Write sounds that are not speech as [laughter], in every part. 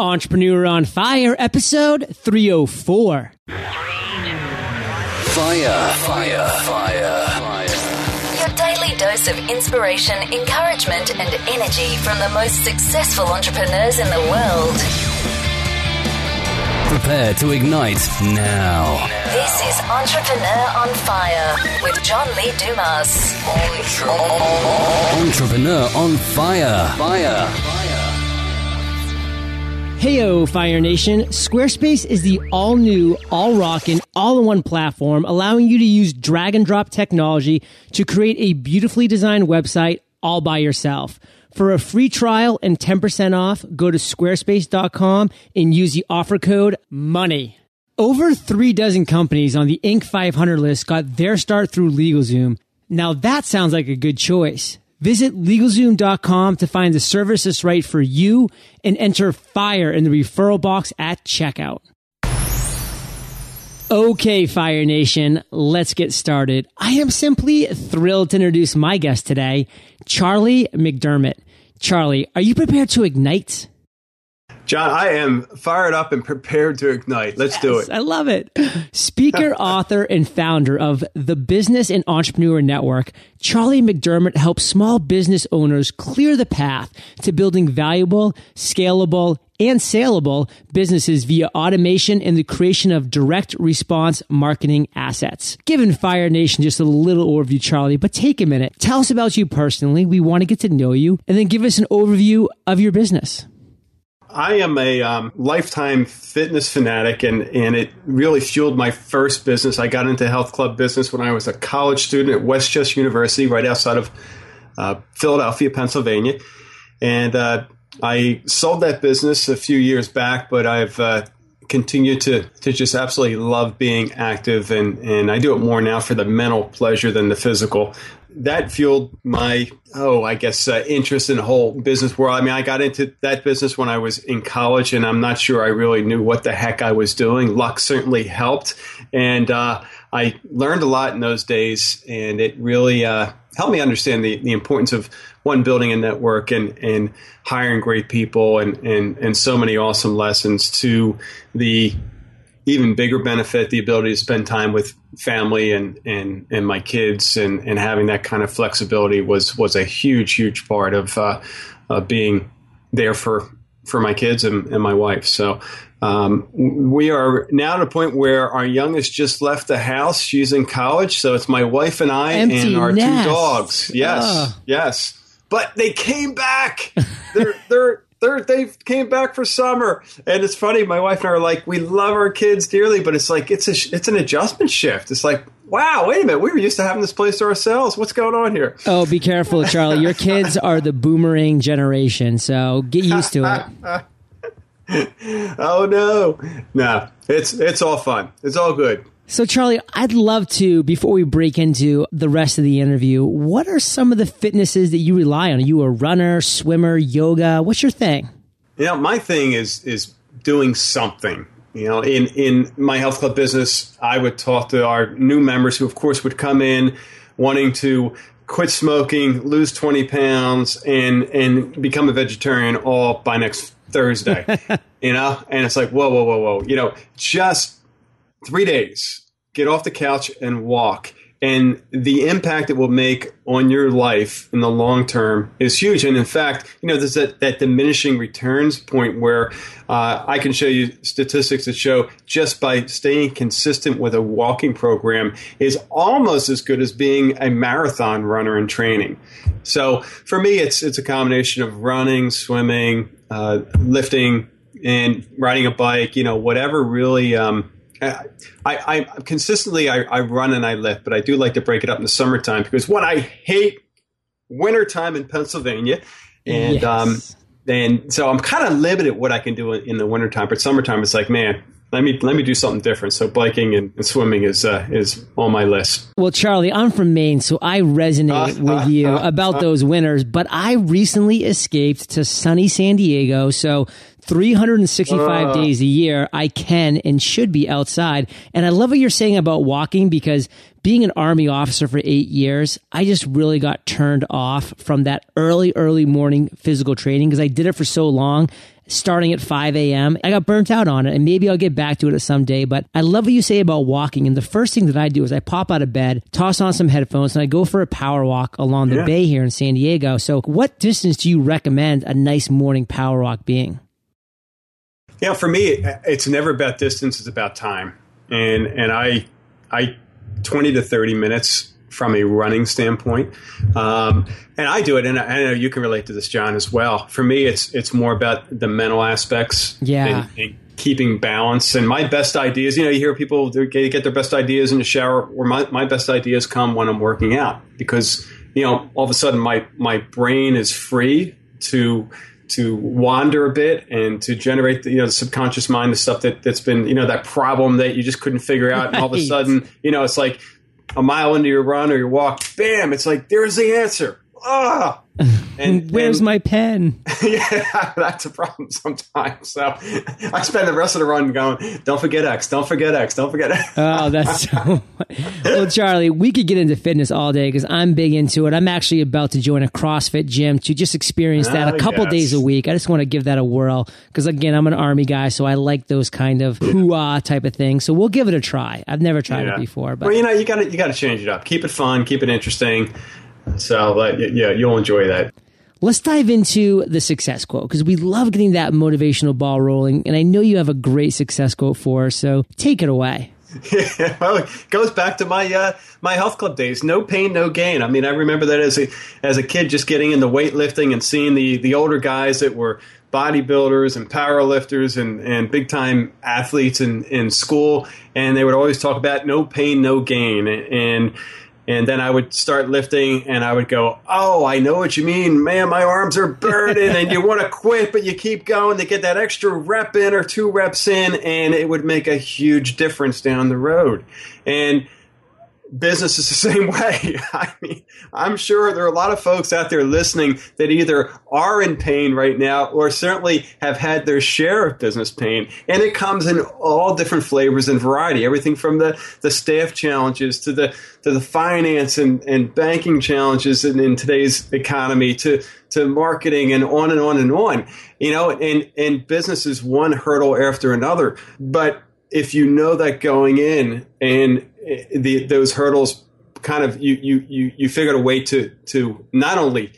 Entrepreneur on Fire, episode 304. Fire, fire, fire, fire. Your daily dose of inspiration, encouragement, and energy from the most successful entrepreneurs in the world. Prepare to ignite now. This is Entrepreneur on Fire with John Lee Dumas. Entrepreneur on Fire. fire. Fire. Heyo, Fire Nation. Squarespace is the all new, all rockin', all in one platform, allowing you to use drag and drop technology to create a beautifully designed website all by yourself. For a free trial and 10% off, go to squarespace.com and use the offer code MONEY. Over three dozen companies on the Inc. 500 list got their start through LegalZoom. Now that sounds like a good choice. Visit LegalZoom.com to find the service that's right for you and enter FIRE in the referral box at checkout. Okay, Fire Nation, let's get started. I am simply thrilled to introduce my guest today, Charlie McDermott. Charlie, are you prepared to ignite? John, I am fired up and prepared to ignite. Let's do it. I love it. Speaker, [laughs] author, and founder of the Business and Entrepreneur Network, Charlie McDermott helps small business owners clear the path to building valuable, scalable, and saleable businesses via automation and the creation of direct response marketing assets. Given Fire Nation just a little overview, Charlie, but take a minute. Tell us about you personally. We want to get to know you, and then give us an overview of your business. I am a um, lifetime fitness fanatic, and, and it really fueled my first business. I got into health club business when I was a college student at West Chester University, right outside of uh, Philadelphia, Pennsylvania. And uh, I sold that business a few years back, but I've uh, continued to, to just absolutely love being active, and, and I do it more now for the mental pleasure than the physical. That fueled my, oh, I guess, uh, interest in the whole business world. I mean, I got into that business when I was in college, and I'm not sure I really knew what the heck I was doing. Luck certainly helped. And uh, I learned a lot in those days, and it really uh, helped me understand the, the importance of one building a network and, and hiring great people and, and, and so many awesome lessons to the even bigger benefit the ability to spend time with family and, and, and my kids and, and having that kind of flexibility was, was a huge, huge part of uh, uh, being there for, for my kids and, and my wife. So um, we are now at a point where our youngest just left the house. She's in college. So it's my wife and I Empty and our nest. two dogs. Yes. Yes. But they came back. They're, they're, they're, they came back for summer, and it's funny. My wife and I are like, we love our kids dearly, but it's like it's a it's an adjustment shift. It's like, wow, wait a minute, we were used to having this place to ourselves. What's going on here? Oh, be careful, Charlie. Your [laughs] kids are the boomerang generation, so get used to it. [laughs] Oh no, no, it's it's all fun. It's all good. So, Charlie, I'd love to, before we break into the rest of the interview, what are some of the fitnesses that you rely on? Are you a runner, swimmer, yoga? What's your thing? You know, my thing is is doing something. You know, in in my health club business, I would talk to our new members who, of course, would come in wanting to quit smoking, lose twenty pounds, and and become a vegetarian all by next Thursday. [laughs] you know, and it's like, whoa, whoa, whoa, whoa. You know, just three days, get off the couch and walk. And the impact it will make on your life in the long term is huge. And in fact, you know, there's that, that diminishing returns point where uh, I can show you statistics that show just by staying consistent with a walking program is almost as good as being a marathon runner in training. So for me, it's it's a combination of running, swimming, uh, lifting, and riding a bike. You know, whatever really. Um, I, I consistently I, I run and I lift, but I do like to break it up in the summertime because what I hate wintertime in Pennsylvania, and Yes. um, and so I'm kind of limited what I can do in, in the wintertime. But summertime, it's like man, let me let me do something different. So biking and, and swimming is uh, is on my list. Well, Charlie, I'm from Maine, so I resonate [laughs] with you about those winters. But I recently escaped to sunny San Diego, so 365 days a year, I can and should be outside. And I love what you're saying about walking because being an army officer for eight years, I just really got turned off from that early, early morning physical training because I did it for so long. starting at 5 a.m. I got burnt out on it and maybe I'll get back to it someday. But I love what you say about walking. And the first thing that I do is I pop out of bed, toss on some headphones, and I go for a power walk along the Yeah. bay here in San Diego. So what distance do you recommend a nice morning power walk being? Yeah, for me, it's never about distance; it's about time. And and I, I, twenty to thirty minutes from a running standpoint, um, and I do it. And I, I know you can relate to this, John, as well. For me, it's it's more about the mental aspects. Yeah. And, and keeping balance. And my best ideas, you know, you hear people they get their best ideas in the shower, or my my best ideas come when I'm working out because you know all of a sudden my my brain is free to to wander a bit and to generate the, you know the subconscious mind the stuff that that's been you know that problem that you just couldn't figure out. And all of a sudden you know it's like a mile into your run or your walk bam it's like there's the answer. Ah and Where's and- my pen? [laughs] yeah, [laughs] that's a problem sometimes. So I spend the rest of the run going, don't forget X, don't forget X, don't forget X. Oh, that's so. [laughs] well, Charlie, we could get into fitness all day because I'm big into it. I'm actually about to join a CrossFit gym to just experience that Oh, a couple yes. days a week. I just want to give that a whirl because, again, I'm an army guy, so I like those kind of hoo-ah type of things. So we'll give it a try. I've never tried it before, but well, you know, you got to you got to change it up. Keep it fun, keep it interesting. So, y- yeah, you'll enjoy that. let's dive into the success quote because we love getting that motivational ball rolling. And I know you have a great success quote for us, so take it away. [laughs] well, it goes back to my uh, my health club days. No pain, no gain. I mean, I remember that as a as a kid, just getting into weightlifting and seeing the the older guys that were bodybuilders and powerlifters and and big time athletes in in school, and they would always talk about no pain, no gain, and. And then I would start lifting, and I would go, "Oh, I know what you mean, man. My arms are burning, and you want to quit, but you keep going to get that extra rep in or two reps in, and it would make a huge difference down the road." And business is the [laughs] same way. I mean, I'm sure there are a lot of folks out there listening that either are in pain right now or certainly have had their share of business pain. And it comes in all different flavors and variety. Everything from the, the staff challenges to the to the finance and, and banking challenges in, in today's economy to to marketing and on and on and on. You know, and and business is one hurdle after another. But if you know that going in and eh, the, those hurdles kind of you, you you you figured a way to to not only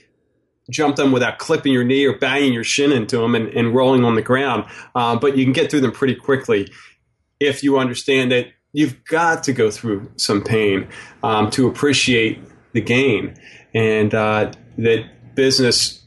jump them without clipping your knee or banging your shin into them and, and rolling on the ground, uh, but you can get through them pretty quickly if you understand that you've got to go through some pain um, to appreciate the gain, and uh, that business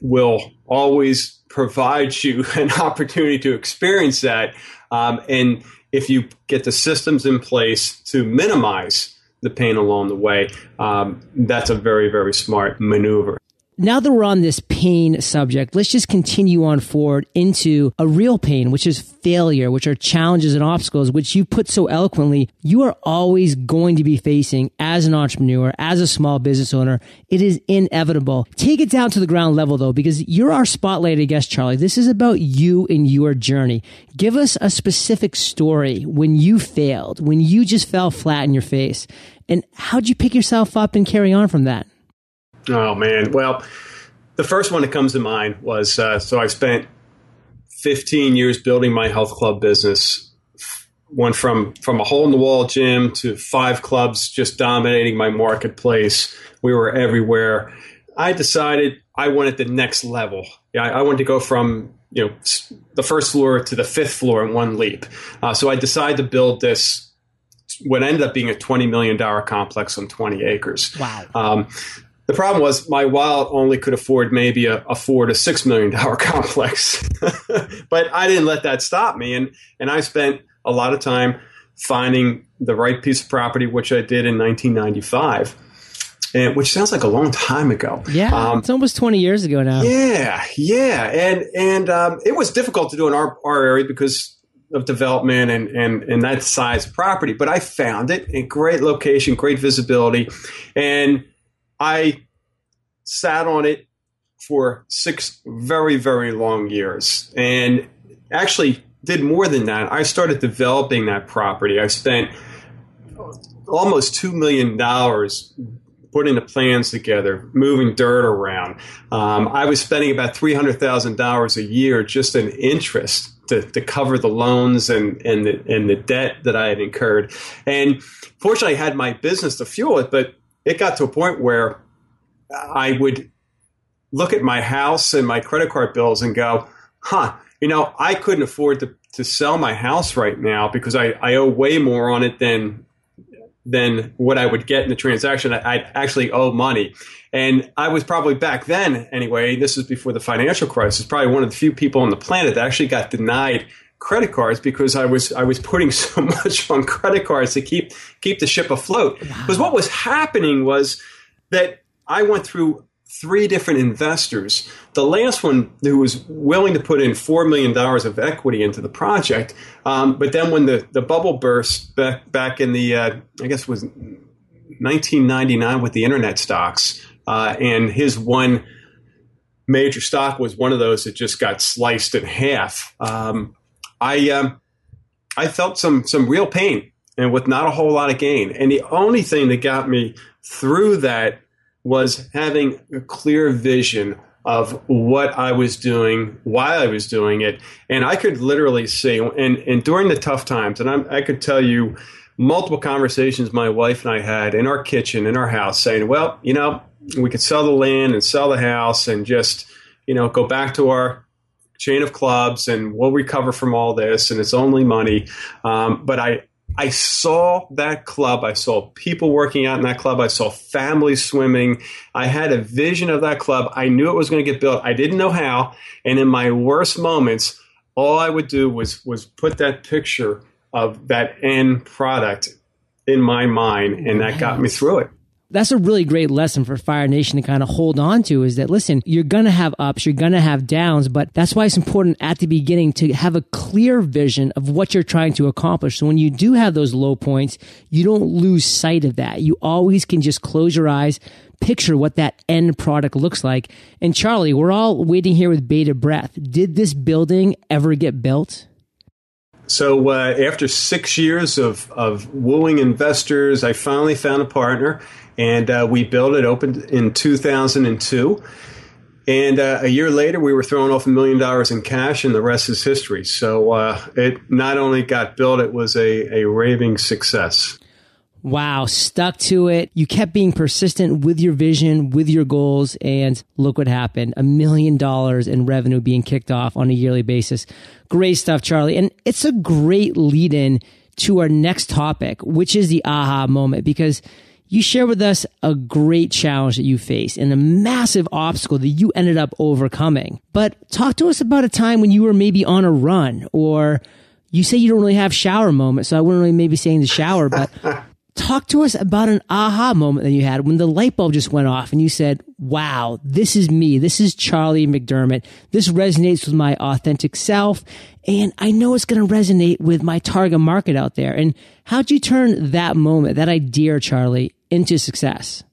will always provide you [laughs] an opportunity to experience that. Um, and if you get the systems in place to minimize the pain along the way, um, that's a very, very smart maneuver. Now that we're on this pain subject, let's just continue on forward into a real pain, which is failure, which are challenges and obstacles, which you put so eloquently. You are always going to be facing as an entrepreneur, as a small business owner. It is inevitable. Take it down to the ground level though, because you're our spotlighted guest, Charlie. This is about you and your journey. Give us a specific story when you failed, when you just fell flat in your face. And how'd you pick yourself up and carry on from that? Oh man! Well, the first one that comes to mind was uh, so I spent 15 years building my health club business. Went from from a hole in the wall gym to five clubs, just dominating my marketplace. We were everywhere. I decided I wanted the next level. Yeah, I I wanted to go from you know the first floor to the fifth floor in one leap. Uh, so I decided to build this what ended up being a $20 million complex on 20 acres. Wow. Um, the problem was my wallet only could afford maybe a, a four to six million dollar [laughs] complex, but I didn't let that stop me, and and I spent a lot of time finding the right piece of property, which I did in 1995, and which sounds like a long time ago. Yeah, Um, it's almost 20 years ago now. yeah, yeah, and and um, it was difficult to do in our, our area because of development and, and and that size of property. But I found it a great location, great visibility, and I sat on it for six very very long years, and actually did more than that. I started developing that property. I spent almost two million dollars putting the plans together, moving dirt around. Um, I was spending about three hundred thousand dollars a year just in interest to, to cover the loans and and the, and the debt that I had incurred. And fortunately, I had my business to fuel it, but it got to a point where I would look at my house and my credit card bills and go, "Huh." You know, I couldn't afford to, to sell my house right now because I, I owe way more on it than than what I would get in the transaction. I, I actually owe money. And I was probably back then, anyway, this is before the financial crisis, probably one of the few people on the planet that actually got denied credit cards because I was I was putting [laughs] so much on credit cards to keep keep the ship afloat. Because what was happening was that I went through three different investors. The last one who was willing to put in $4 million of equity into the project. Um, but then when the, the bubble burst back, back in the, uh, I guess it was 1999 with the internet stocks, uh, and his one major stock was one of those that just got sliced in half. Um, I, um, I felt some, some real pain and with not a whole lot of gain. And the only thing that got me through that was having a clear vision of what I was doing, why I was doing it, and I could literally see. And, and during the tough times, and I'm, I could tell you multiple conversations my wife and I had in our kitchen, in our house, saying, "Well, you know, we could sell the land and sell the house and just, you know, go back to our chain of clubs and we'll recover from all this and it's only money." Um, but I I saw that club. I saw people working out in that club. I saw families swimming. I had a vision of that club. I knew it was going to get built. I didn't know how. And in my worst moments, all I would do was was put that picture of that end product in my mind, and that got me through it that's a really great lesson for Fire Nation to kind of hold on to is that, listen, you're going to have ups, you're going to have downs, but that's why it's important at the beginning to have a clear vision of what you're trying to accomplish. So when you do have those low points, you don't lose sight of that. You always can just close your eyes, picture what that end product looks like. And Charlie, we're all waiting here with bated breath. Did this building ever get built? So uh, after six years of, of wooing investors, I finally found a partner and uh, we built it. Opened in 2002, and uh, a year later, we were throwing off a million dollars in cash, and the rest is history. So uh, it not only got built, it was a, a raving success. Wow, stuck to it. You kept being persistent with your vision, with your goals, and look what happened. A million dollars in revenue being kicked off on a yearly basis. Great stuff, Charlie. And it's a great lead in to our next topic, which is the aha moment, because you share with us a great challenge that you faced and a massive obstacle that you ended up overcoming. But talk to us about a time when you were maybe on a run or you say you don't really have shower moments. So I wouldn't really maybe say in the shower, but [laughs] talk to us about an aha moment that you had when the light bulb just went off and you said, wow, this is me. This is Charlie McDermott. This resonates with my authentic self. And I know it's going to resonate with my target market out there. And how'd you turn that moment, that idea, Charlie, into success?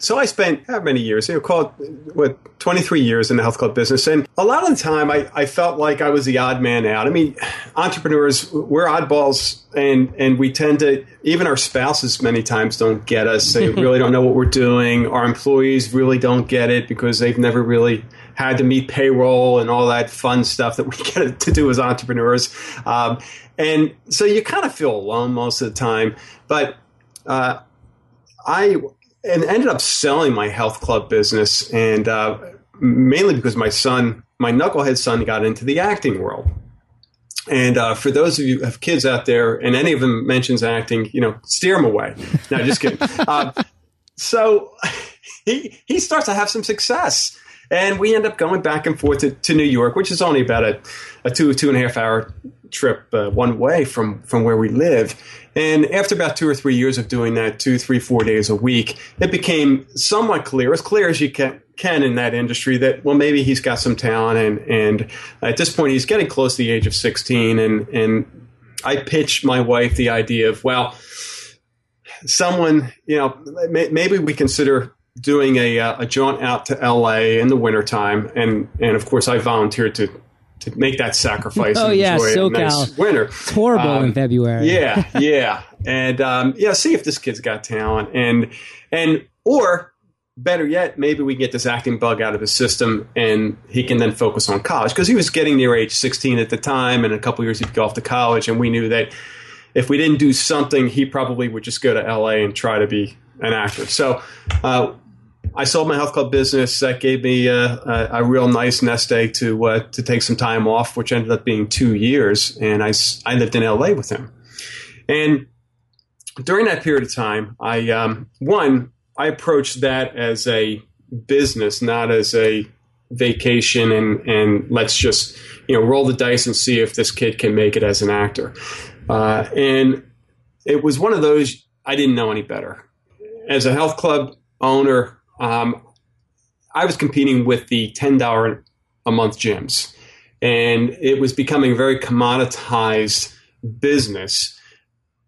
So I spent how many years? You know, called what twenty three years in the health club business, and a lot of the time I, I felt like I was the odd man out. I mean, entrepreneurs we're oddballs, and and we tend to even our spouses many times don't get us. They [laughs] really don't know what we're doing. Our employees really don't get it because they've never really had to meet payroll and all that fun stuff that we [laughs] get to do as entrepreneurs. Um, and so you kind of feel alone most of the time, but. Uh, I and ended up selling my health club business, and uh, mainly because my son, my knucklehead son, got into the acting world. And uh, for those of you who have kids out there, and any of them mentions acting, you know, steer them away. No, just kidding. [laughs] uh, so [laughs] he he starts to have some success, and we end up going back and forth to, to New York, which is only about a, a two two and a half hour trip uh, one way from from where we live. And after about two or three years of doing that, two, three, four days a week, it became somewhat clear, as clear as you can, can in that industry, that well, maybe he's got some talent, and and at this point, he's getting close to the age of sixteen, and and I pitched my wife the idea of well, someone, you know, maybe we consider doing a, uh, a jaunt out to LA in the wintertime. And, and of course, I volunteered to to make that sacrifice. [laughs] Oh, and yeah, enjoy a SoCal. nice winter. It's horrible in Um, February. Yeah, yeah, and um, yeah. See if this kid's got talent, and and or better yet, maybe we get this acting bug out of his system, and he can then focus on college because he was getting near age sixteen at the time, and in a couple years he'd go off to college, and we knew that if we didn't do something, he probably would just go to LA and try to be an actor. So. Uh, I sold my health club business. That gave me uh, a, a real nice nest egg to uh, to take some time off, which ended up being two years. And I, I lived in LA with him. And during that period of time, I um, one I approached that as a business, not as a vacation, and and let's just you know roll the dice and see if this kid can make it as an actor. Uh, and it was one of those I didn't know any better. As a health club owner, um, I was competing with the ten dollar a month gyms, and it was becoming a very commoditized business.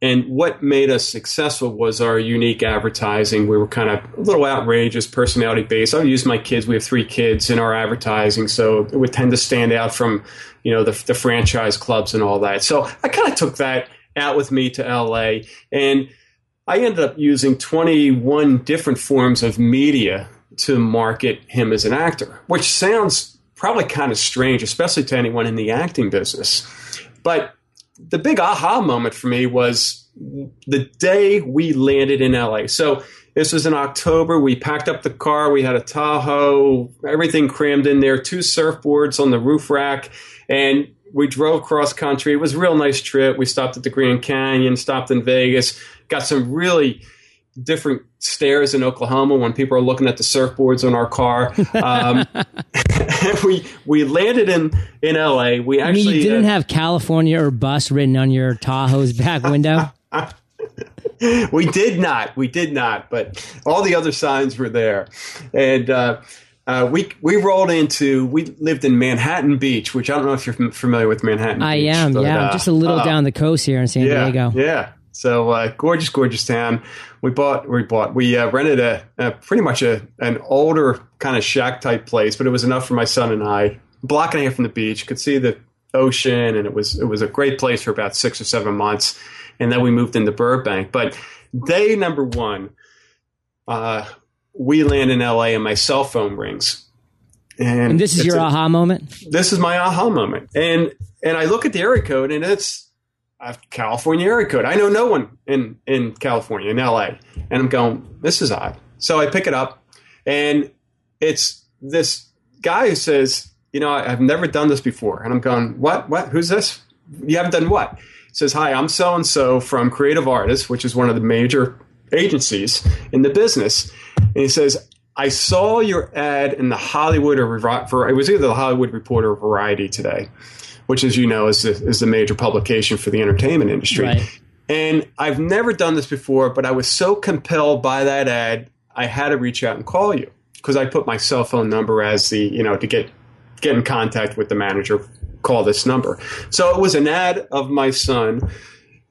And what made us successful was our unique advertising. We were kind of a little outrageous, personality based. I would use my kids. We have three kids in our advertising, so it would tend to stand out from, you know, the, the franchise clubs and all that. So I kind of took that out with me to LA, and I ended up using 21 different forms of media to market him as an actor, which sounds probably kind of strange, especially to anyone in the acting business. But the big aha moment for me was the day we landed in LA. So this was in October. We packed up the car. We had a Tahoe, everything crammed in there, two surfboards on the roof rack, and we drove cross country. It was a real nice trip. We stopped at the Grand Canyon, stopped in Vegas, got some really different stares in Oklahoma when people are looking at the surfboards on our car. Um, [laughs] [laughs] we we landed in in LA. We I actually mean, you didn't uh, have California or bus written on your Tahoe's back window. [laughs] we did not. We did not. But all the other signs were there, and uh, uh, we we rolled into. We lived in Manhattan Beach, which I don't know if you're familiar with Manhattan. I Beach, am, but, yeah. uh, just a little uh, down the coast here in San yeah, Diego. Yeah. So uh, gorgeous, gorgeous town. We bought, we bought, we uh, rented a, a pretty much a an older kind of shack type place, but it was enough for my son and I. Block and a half from the beach, could see the ocean, and it was it was a great place for about six or seven months. And then we moved into Burbank. But day number one, uh, we land in LA, and my cell phone rings. And, And this is your a- aha moment? this is my aha moment. And and I look at the area code and it's a California area code. I know no one in in California in LA, and I'm going, this is odd. So I pick it up, and it's this guy who says, you know, I've never done this before, and I'm going, what? What? Who's this? You haven't done what? He says, hi, I'm so and so from Creative Artists, which is one of the major agencies in the business, and he says. I saw your ad in the Hollywood or Vari- it was either the Hollywood Reporter or Variety today, which, as you know, is the, is the major publication for the entertainment industry. Right. And I've never done this before, but I was so compelled by that ad, I had to reach out and call you because I put my cell phone number as the, you know, to get get in contact with the manager, call this number. So it was an ad of my son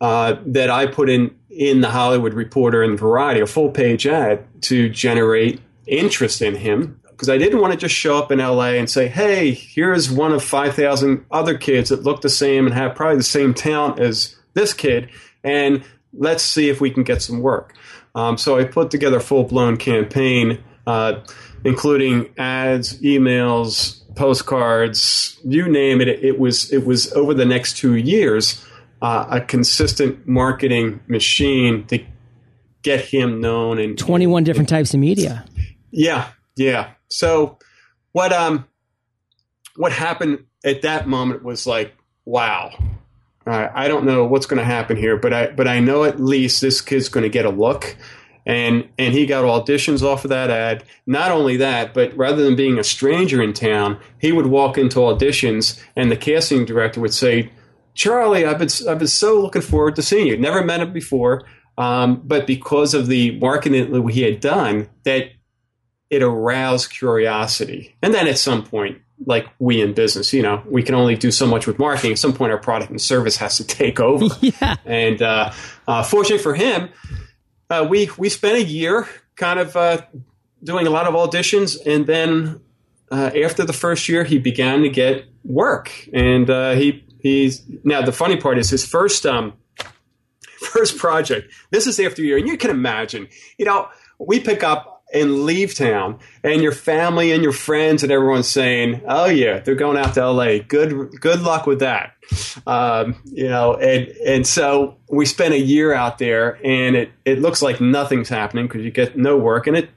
uh, that I put in in the Hollywood Reporter and Variety, a full page ad to generate interest in him because I didn't want to just show up in LA and say, "Hey, here's one of five thousand other kids that look the same and have probably the same talent as this kid, and let's see if we can get some work." Um, so I put together a full blown campaign, uh, including ads, emails, postcards, you name it. It was it was over the next two years uh, a consistent marketing machine to get him known and 21 different types of media. yeah, yeah. So what um what happened at that moment was like, wow. Uh, I don't know what's going to happen here, but I but I know at least this kid's going to get a look, and and he got auditions off of that ad. Not only that, but rather than being a stranger in town, he would walk into auditions, and the casting director would say, "Charlie, I've been I've been so looking forward to seeing you. Never met him before, um, but because of the marketing that he had done, that it aroused curiosity. And then at some point, like we in business, you know, we can only do so much with marketing. At some point, our product and service has to [laughs] take over. [laughs] Yeah. And uh, uh, fortunately for him, uh, we we spent a year kind of uh, doing a lot of auditions, and then uh, after the first year, he began to get work. And uh, he he's now the funny part is his first um, [laughs] first project. This is after year, and you can imagine, you know, we pick up and leave town, and your family and your friends and everyone's saying, "Oh yeah, they're going out to L.A. Good good luck with that." Um, you know, and and so we spent a year out there, and it it looks like nothing's happening because you get no work, and it,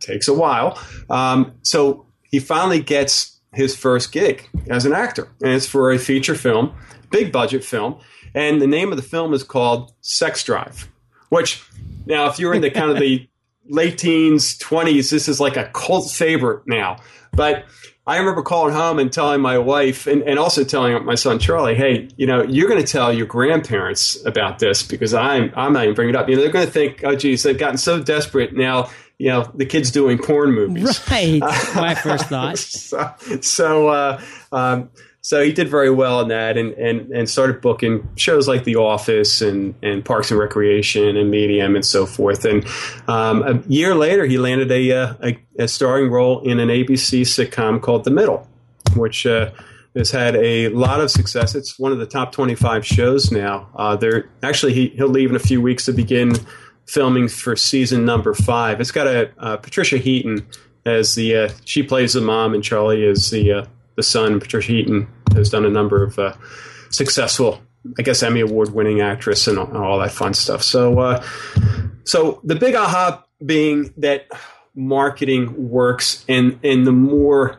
takes a while. Um, so he finally gets his first gig as an actor, and it's for a feature film, big budget film, and the name of the film is called Sex Drive. Which now, if you're in the kind of the [laughs] late teens, twenties, this is like a cult favorite now. But I remember calling home and telling my wife, and, and also telling my son Charlie, "Hey, you know, you're going to tell your grandparents about this because I'm I'm not even bringing it up. You know, they're going to think, oh, geez, they've gotten so desperate now you know the kids doing porn movies. [laughs] Right. [laughs] My first thought. [laughs] so so, uh, um, so he did very well in that, and, and and started booking shows like The Office and and Parks and Recreation and Medium and so forth. And um, a year later, he landed a, uh, a, a starring role in an ABC sitcom called The Middle, which. Uh, has had a lot of success. It's one of the top 25 shows now. Uh, they're actually he, he'll leave in a few weeks to begin filming for season number five. It's got a uh, Patricia Heaton as the uh, she plays the mom, and Charlie is the uh, the son. Patricia Heaton has done a number of uh, successful, I guess, Emmy award winning actress and all, all, that fun stuff. So, uh, so the big aha being that marketing works, and and the more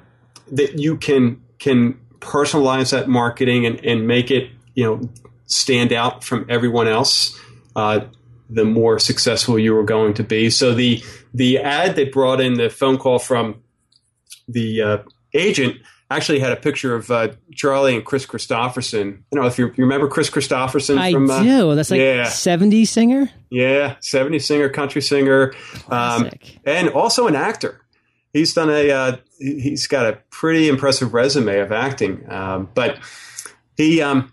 that you can can personalize that marketing and, and make it you know stand out from everyone else. Uh, the more successful you were going to be. So the the ad that brought in the phone call from the uh, agent actually had a picture of uh, Charlie and Kris Kristofferson. You know, if you, you remember Kris Kristofferson, I from uh, do. That's like yeah. 70s singer. Yeah, 70 singer, country singer, um, and also an actor. He's done a uh, he's got a pretty impressive resume of acting, um, but he um,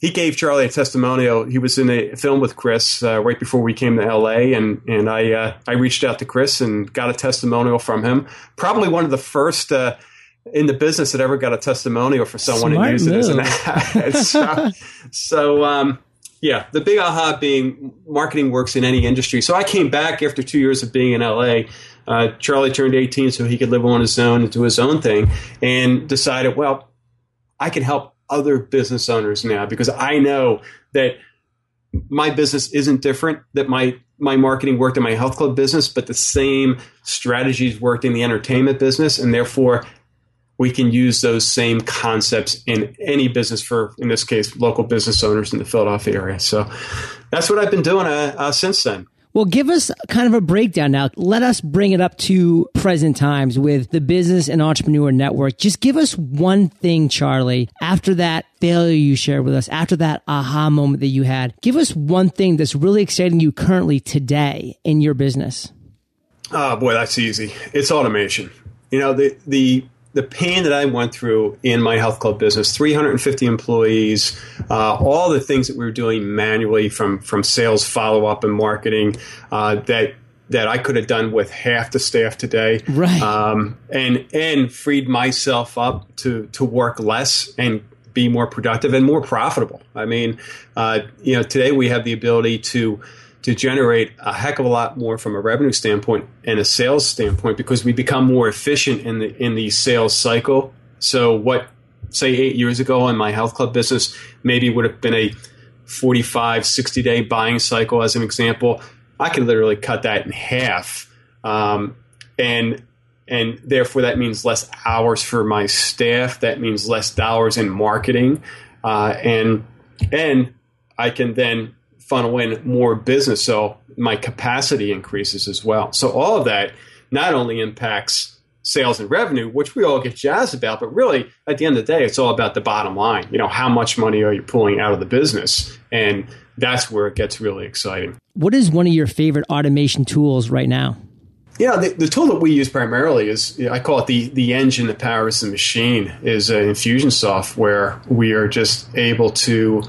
he gave Charlie a testimonial. He was in a film with Kris uh, right before we came to LA, and and I uh, I reached out to Kris and got a testimonial from him. Probably one of the first uh, in the business that ever got a testimonial for someone Smart and used move. it as an ad. [laughs] so, so um, yeah, the big aha being marketing works in any industry. So I came back after two years of being in LA. Uh, Charlie turned 18 so he could live on his own and do his own thing, and decided, well, I can help other business owners now because I know that my business isn't different, that my my marketing worked in my health club business, but the same strategies worked in the entertainment business, and therefore we can use those same concepts in any business for, in this case, local business owners in the Philadelphia area. So that's what I've been doing uh, uh, since then. Well, give us kind of a breakdown now. Let us bring it up to present times with the Business and Entrepreneur Network. Just give us one thing, Charlie, after that failure you shared with us, after that aha moment that you had. Give us one thing that's really exciting you currently today in your business. Oh, boy, that's easy. It's automation. You know, the, the the pain that I went through in my health club business 350 employees, uh, all the things that we were doing manually from, from sales, follow up, and marketing uh, that that I could have done with half the staff today, right? Um, and and freed myself up to to work less and be more productive and more profitable. I mean, uh, you know, today we have the ability to to generate a heck of a lot more from a revenue standpoint and a sales standpoint because we become more efficient in the in the sales cycle. So what say 8 years ago in my health club business maybe would have been a 45 60 day buying cycle as an example. I can literally cut that in half. Um, and and therefore that means less hours for my staff. That means less dollars in marketing, uh, and and I can then funnel in more business. So my capacity increases as well. So all of that not only impacts sales and revenue, which we all get jazzed about, but really at the end of the day, it's all about the bottom line. You know, how much money are you pulling out of the business? And that's where it gets really exciting. What is one of your favorite automation tools right now? Yeah, the, the, tool that we use primarily is I call it the the engine that powers the machine is an Infusionsoft where we are just able to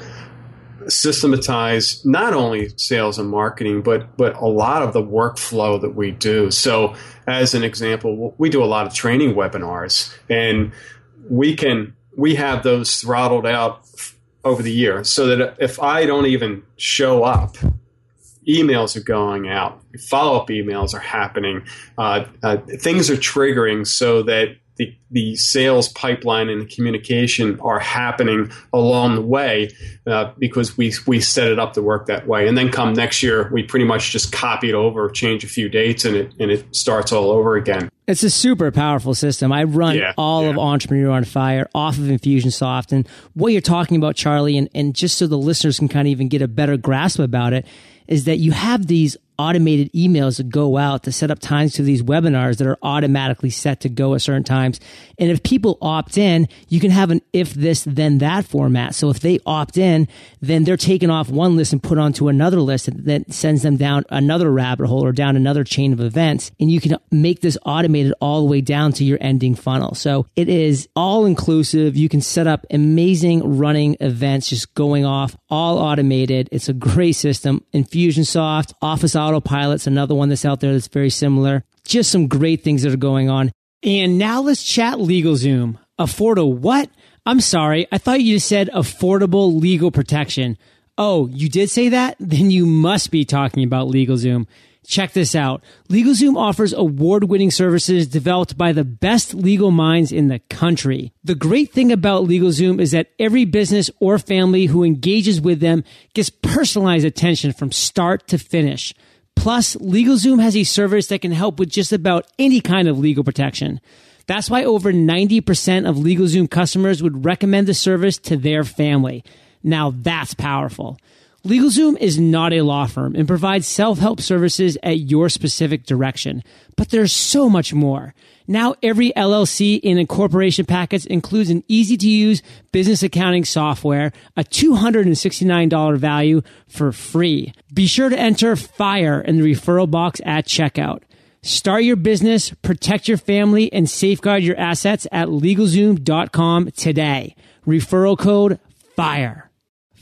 systematize not only sales and marketing, but but a lot of the workflow that we do. So, as an example, we do a lot of training webinars, and we can we have those throttled out over the year so that if I don't even show up, emails are going out, follow up emails are happening, uh, uh, things are triggering so that the, the sales pipeline and the communication are happening along the way uh, because we, we set it up to work that way. And then come next year, we pretty much just copy it over, change a few dates, and it, and it starts all over again. It's a super powerful system. I run Yeah, all of. Entrepreneur on Fire off of Infusionsoft. And what you're talking about, Charlie, and, and just so the listeners can kind of even get a better grasp about it, is that you have these automated emails that go out to set up times to these webinars that are automatically set to go at certain times. And if people opt in, you can have an if this, then that format. So if they opt in, then they're taken off one list and put onto another list that sends them down another rabbit hole or down another chain of events. And you can make this automated all the way down to your ending funnel. So it is all inclusive. You can set up amazing running events just going off all automated. It's a great system. Infusionsoft, Office Autopilot's another one that's out there that's very similar. Just some great things that are going on. And now let's chat LegalZoom. Afford a what? I'm sorry. I thought you just said affordable legal protection. Oh, you did say that? Then you must be talking about LegalZoom. Check this out. LegalZoom offers award-winning services developed by the best legal minds in the country. The great thing about LegalZoom is that every business or family who engages with them gets personalized attention from start to finish. Plus, LegalZoom has a service that can help with just about any kind of legal protection. That's why over 90% of LegalZoom customers would recommend the service to their family. Now that's powerful. LegalZoom is not a law firm and provides self-help services at your specific direction. But there's so much more. Now every LLC and incorporation package includes an easy to use business accounting software, a $269 value for free. Be sure to enter FIRE in the referral box at checkout. Start your business, protect your family, and safeguard your assets at LegalZoom.com today. Referral code FIRE.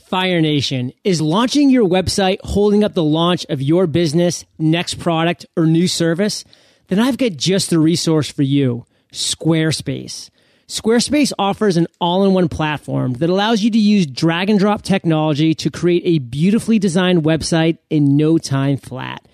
Fire Nation is launching your website holding up the launch of your business, next product, or new service? Then I've got just the resource for you Squarespace. Squarespace offers an all in one platform that allows you to use drag and drop technology to create a beautifully designed website in no time flat.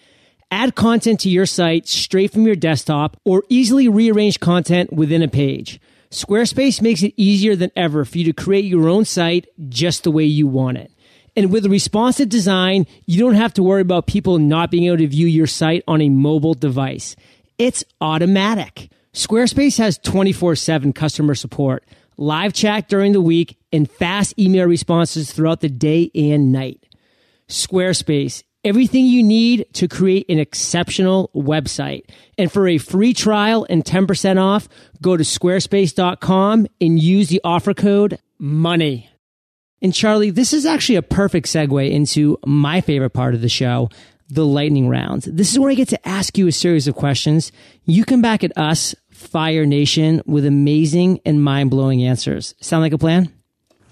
Add content to your site straight from your desktop or easily rearrange content within a page. Squarespace makes it easier than ever for you to create your own site just the way you want it. And with responsive design, you don't have to worry about people not being able to view your site on a mobile device. It's automatic. Squarespace has 24 7 customer support, live chat during the week, and fast email responses throughout the day and night. Squarespace, everything you need to create an exceptional website. And for a free trial and 10% off, go to squarespace.com and use the offer code MONEY. And Charlie, this is actually a perfect segue into my favorite part of the show, the lightning round. This is where I get to ask you a series of questions. You come back at us, Fire Nation, with amazing and mind blowing answers. Sound like a plan?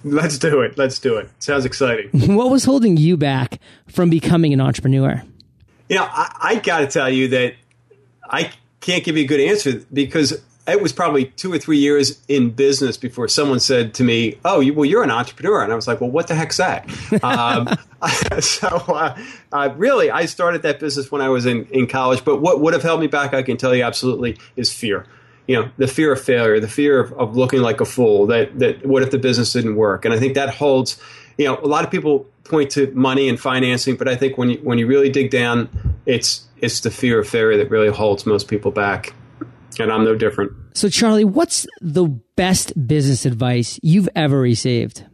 Let's do it. Let's do it. Sounds exciting. [laughs] What was holding you back from becoming an entrepreneur? You know, I, I got to tell you that I can't give you a good answer because it was probably two or three years in business before someone said to me, "Oh, you, well, you're an entrepreneur," and I was like, "Well, what the heck's that?" um, [laughs] so, uh, uh, really, I started that business when I was in, in college. But what would have held me back, I can tell you absolutely, is fear. You know, the fear of failure, the fear of, of looking like a fool. That that what if the business didn't work? And I think that holds. You know, a lot of people point to money and financing, but I think when you when you really dig down, it's it's the fear of failure that really holds most people back. And I'm no different. So, Charlie, what's the best business advice you've ever received?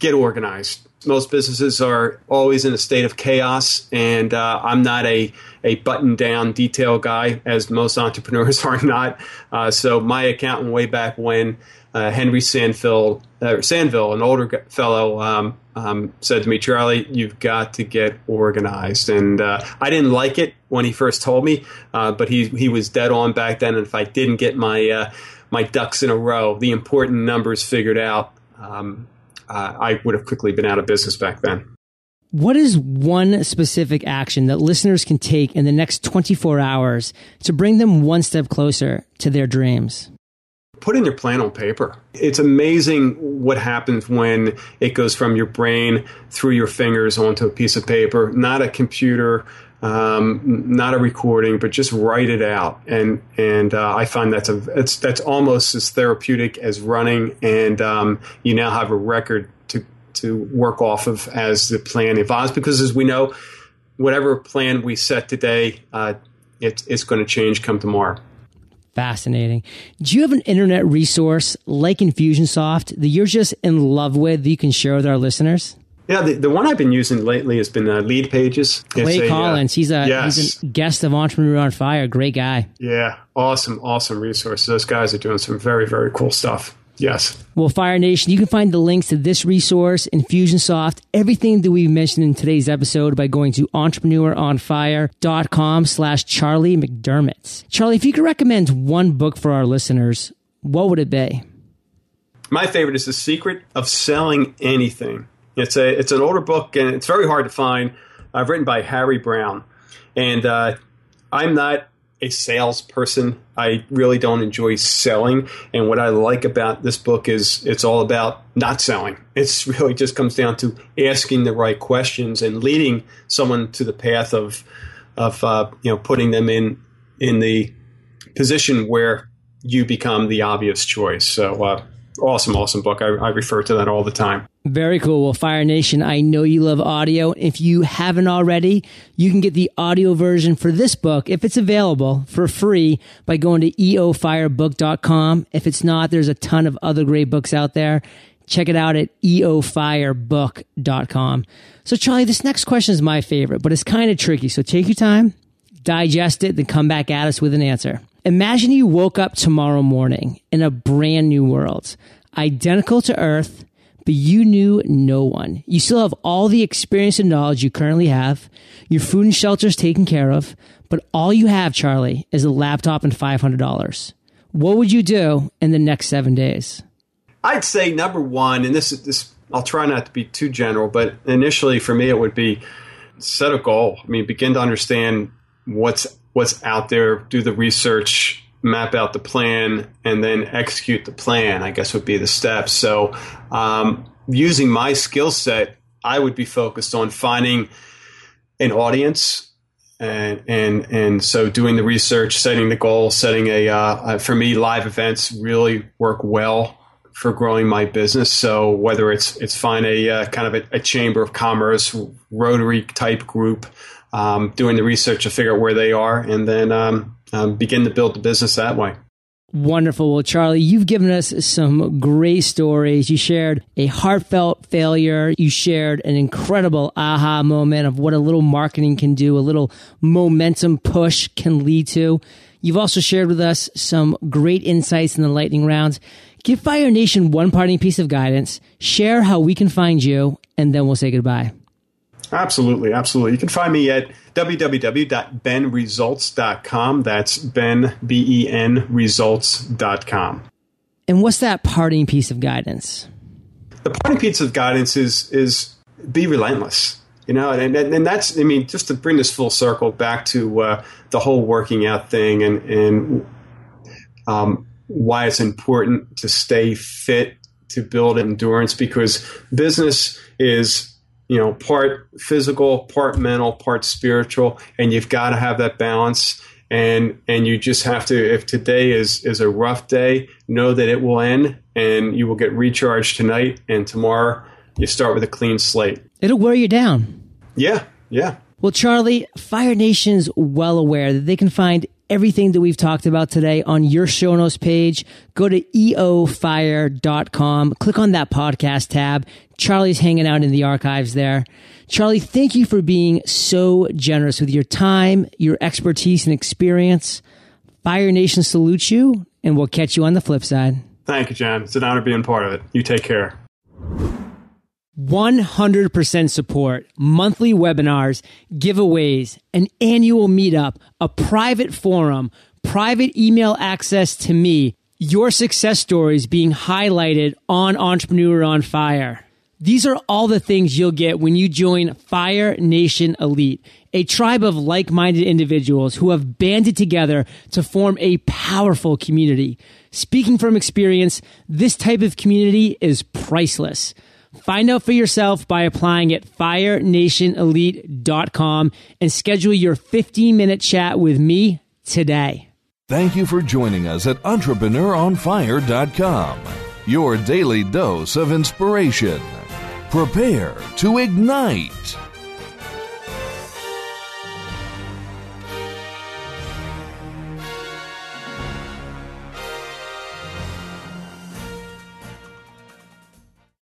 Get organized. Most businesses are always in a state of chaos, and uh, I'm not a, a button down detail guy, as most entrepreneurs [laughs] are not. Uh, so, my accountant, way back when, uh, Henry Sandville, uh, Sandville, an older fellow, um, um, said to me, Charlie, you've got to get organized. And uh, I didn't like it when he first told me, uh, but he, he was dead on back then. And if I didn't get my, my ducks in a row, the important numbers figured out, um, uh, I would have quickly been out of business back then. What is one specific action that listeners can take in the next 24 hours to bring them one step closer to their dreams? putting your plan on paper. It's amazing what happens when it goes from your brain through your fingers onto a piece of paper, not a computer, um, not a recording, but just write it out. And and uh, I find that's a it's that's almost as therapeutic as running. And um, you now have a record to to work off of as the plan evolves. Because as we know, whatever plan we set today, uh, it, it's going to change come tomorrow. Fascinating. Do you have an internet resource like Infusionsoft that you're just in love with that you can share with our listeners? Yeah, the, the one I've been using lately has been uh, Leadpages. Clay a, uh, Collins, uh, he's a yes. he's a guest of Entrepreneur on Fire. Great guy. Yeah, awesome, awesome resource. Those guys are doing some very, very cool stuff. Yes. Well, Fire Nation, you can find the links to this resource, Infusionsoft, everything that we've mentioned in today's episode by going to entrepreneuronfire.com slash Charlie McDermott. Charlie, if you could recommend one book for our listeners, what would it be? My favorite is The Secret of Selling Anything. It's a it's an older book and it's very hard to find. I've written by Harry Browne, and uh, I'm not a salesperson. I really don't enjoy selling. And what I like about this book is it's all about not selling. It's [laughs] really just comes down to asking the right questions and leading someone to the path of of uh, you know putting them in in the position where you become the obvious choice. So uh, awesome, awesome book. I, I refer to that all the time. Very cool. Well, Fire Nation, I know you love audio. If you haven't already, you can get the audio version for this book, if it's available, for free by going to eofirebook.com. If it's not, there's a ton of other great books out there. Check it out at eofirebook.com. So, Charlie, this next question is my favorite, but it's kind of tricky. So take your time, digest it, then come back at us with an answer. Imagine you woke up tomorrow morning in a brand new world, identical to Earth but you knew no one. You still have all the experience and knowledge you currently have. Your food and shelter is taken care of, but all you have, Charlie, is a laptop and $500. What would you do in the next seven days? I'd say number one, and this is this. I'll try not to be too general, but initially for me, it would be set a goal. I mean, begin to understand what's what's out there, do the research, map out the plan and then execute the plan, I guess would be the steps. So, um, using my skill set, I would be focused on finding an audience. And, and and so doing the research, setting the goal, setting a uh, for me live events really work well for growing my business. So whether it's it's find a uh, kind of a, a, chamber of commerce, Rotary type group, um, doing the research to figure out where they are, and then um, um, begin to build the business that way. Wonderful. Well, Charlie, you've given us some great stories. You shared a heartfelt failure. You shared an incredible aha moment of what a little marketing can do, a little momentum push can lead to. You've also shared with us some great insights in the lightning rounds. Give Fire Nation one parting piece of guidance, share how we can find you, and then we'll say goodbye. Absolutely, absolutely. You can find me at www.benresults.com. That's Ben, B E N, results.com. And what's that parting piece of guidance? The parting piece of guidance is is be relentless. You know, and, and, and that's, I mean, just to bring this full circle back to uh, the whole working out thing and, and um, why it's important to stay fit to build endurance because business is you know, part physical, part mental, part spiritual, and you've got to have that balance. And and you just have to. If today is is a rough day, know that it will end, and you will get recharged tonight, and tomorrow you start with a clean slate. It'll wear you down. Yeah, yeah. Well, Charlie, Fire Nation's well aware that they can find everything that we've talked about today on your show notes page. Go to eofire.com, click on that podcast tab. Charlie's hanging out in the archives there. Charlie, thank you for being so generous with your time, your expertise, and experience. Fire Nation salutes you, and we'll catch you on the flip side. Thank you, John. It's an honor being part of it. You take care. 100% support, monthly webinars, giveaways, an annual meetup, a private forum, private email access to me, your success stories being highlighted on Entrepreneur on Fire. These are all the things you'll get when you join Fire Nation Elite, a tribe of like minded individuals who have banded together to form a powerful community. Speaking from experience, this type of community is priceless. Find out for yourself by applying at firenationelite.com and schedule your 15 minute chat with me today. Thank you for joining us at EntrepreneuronFire.com, your daily dose of inspiration. Prepare to ignite.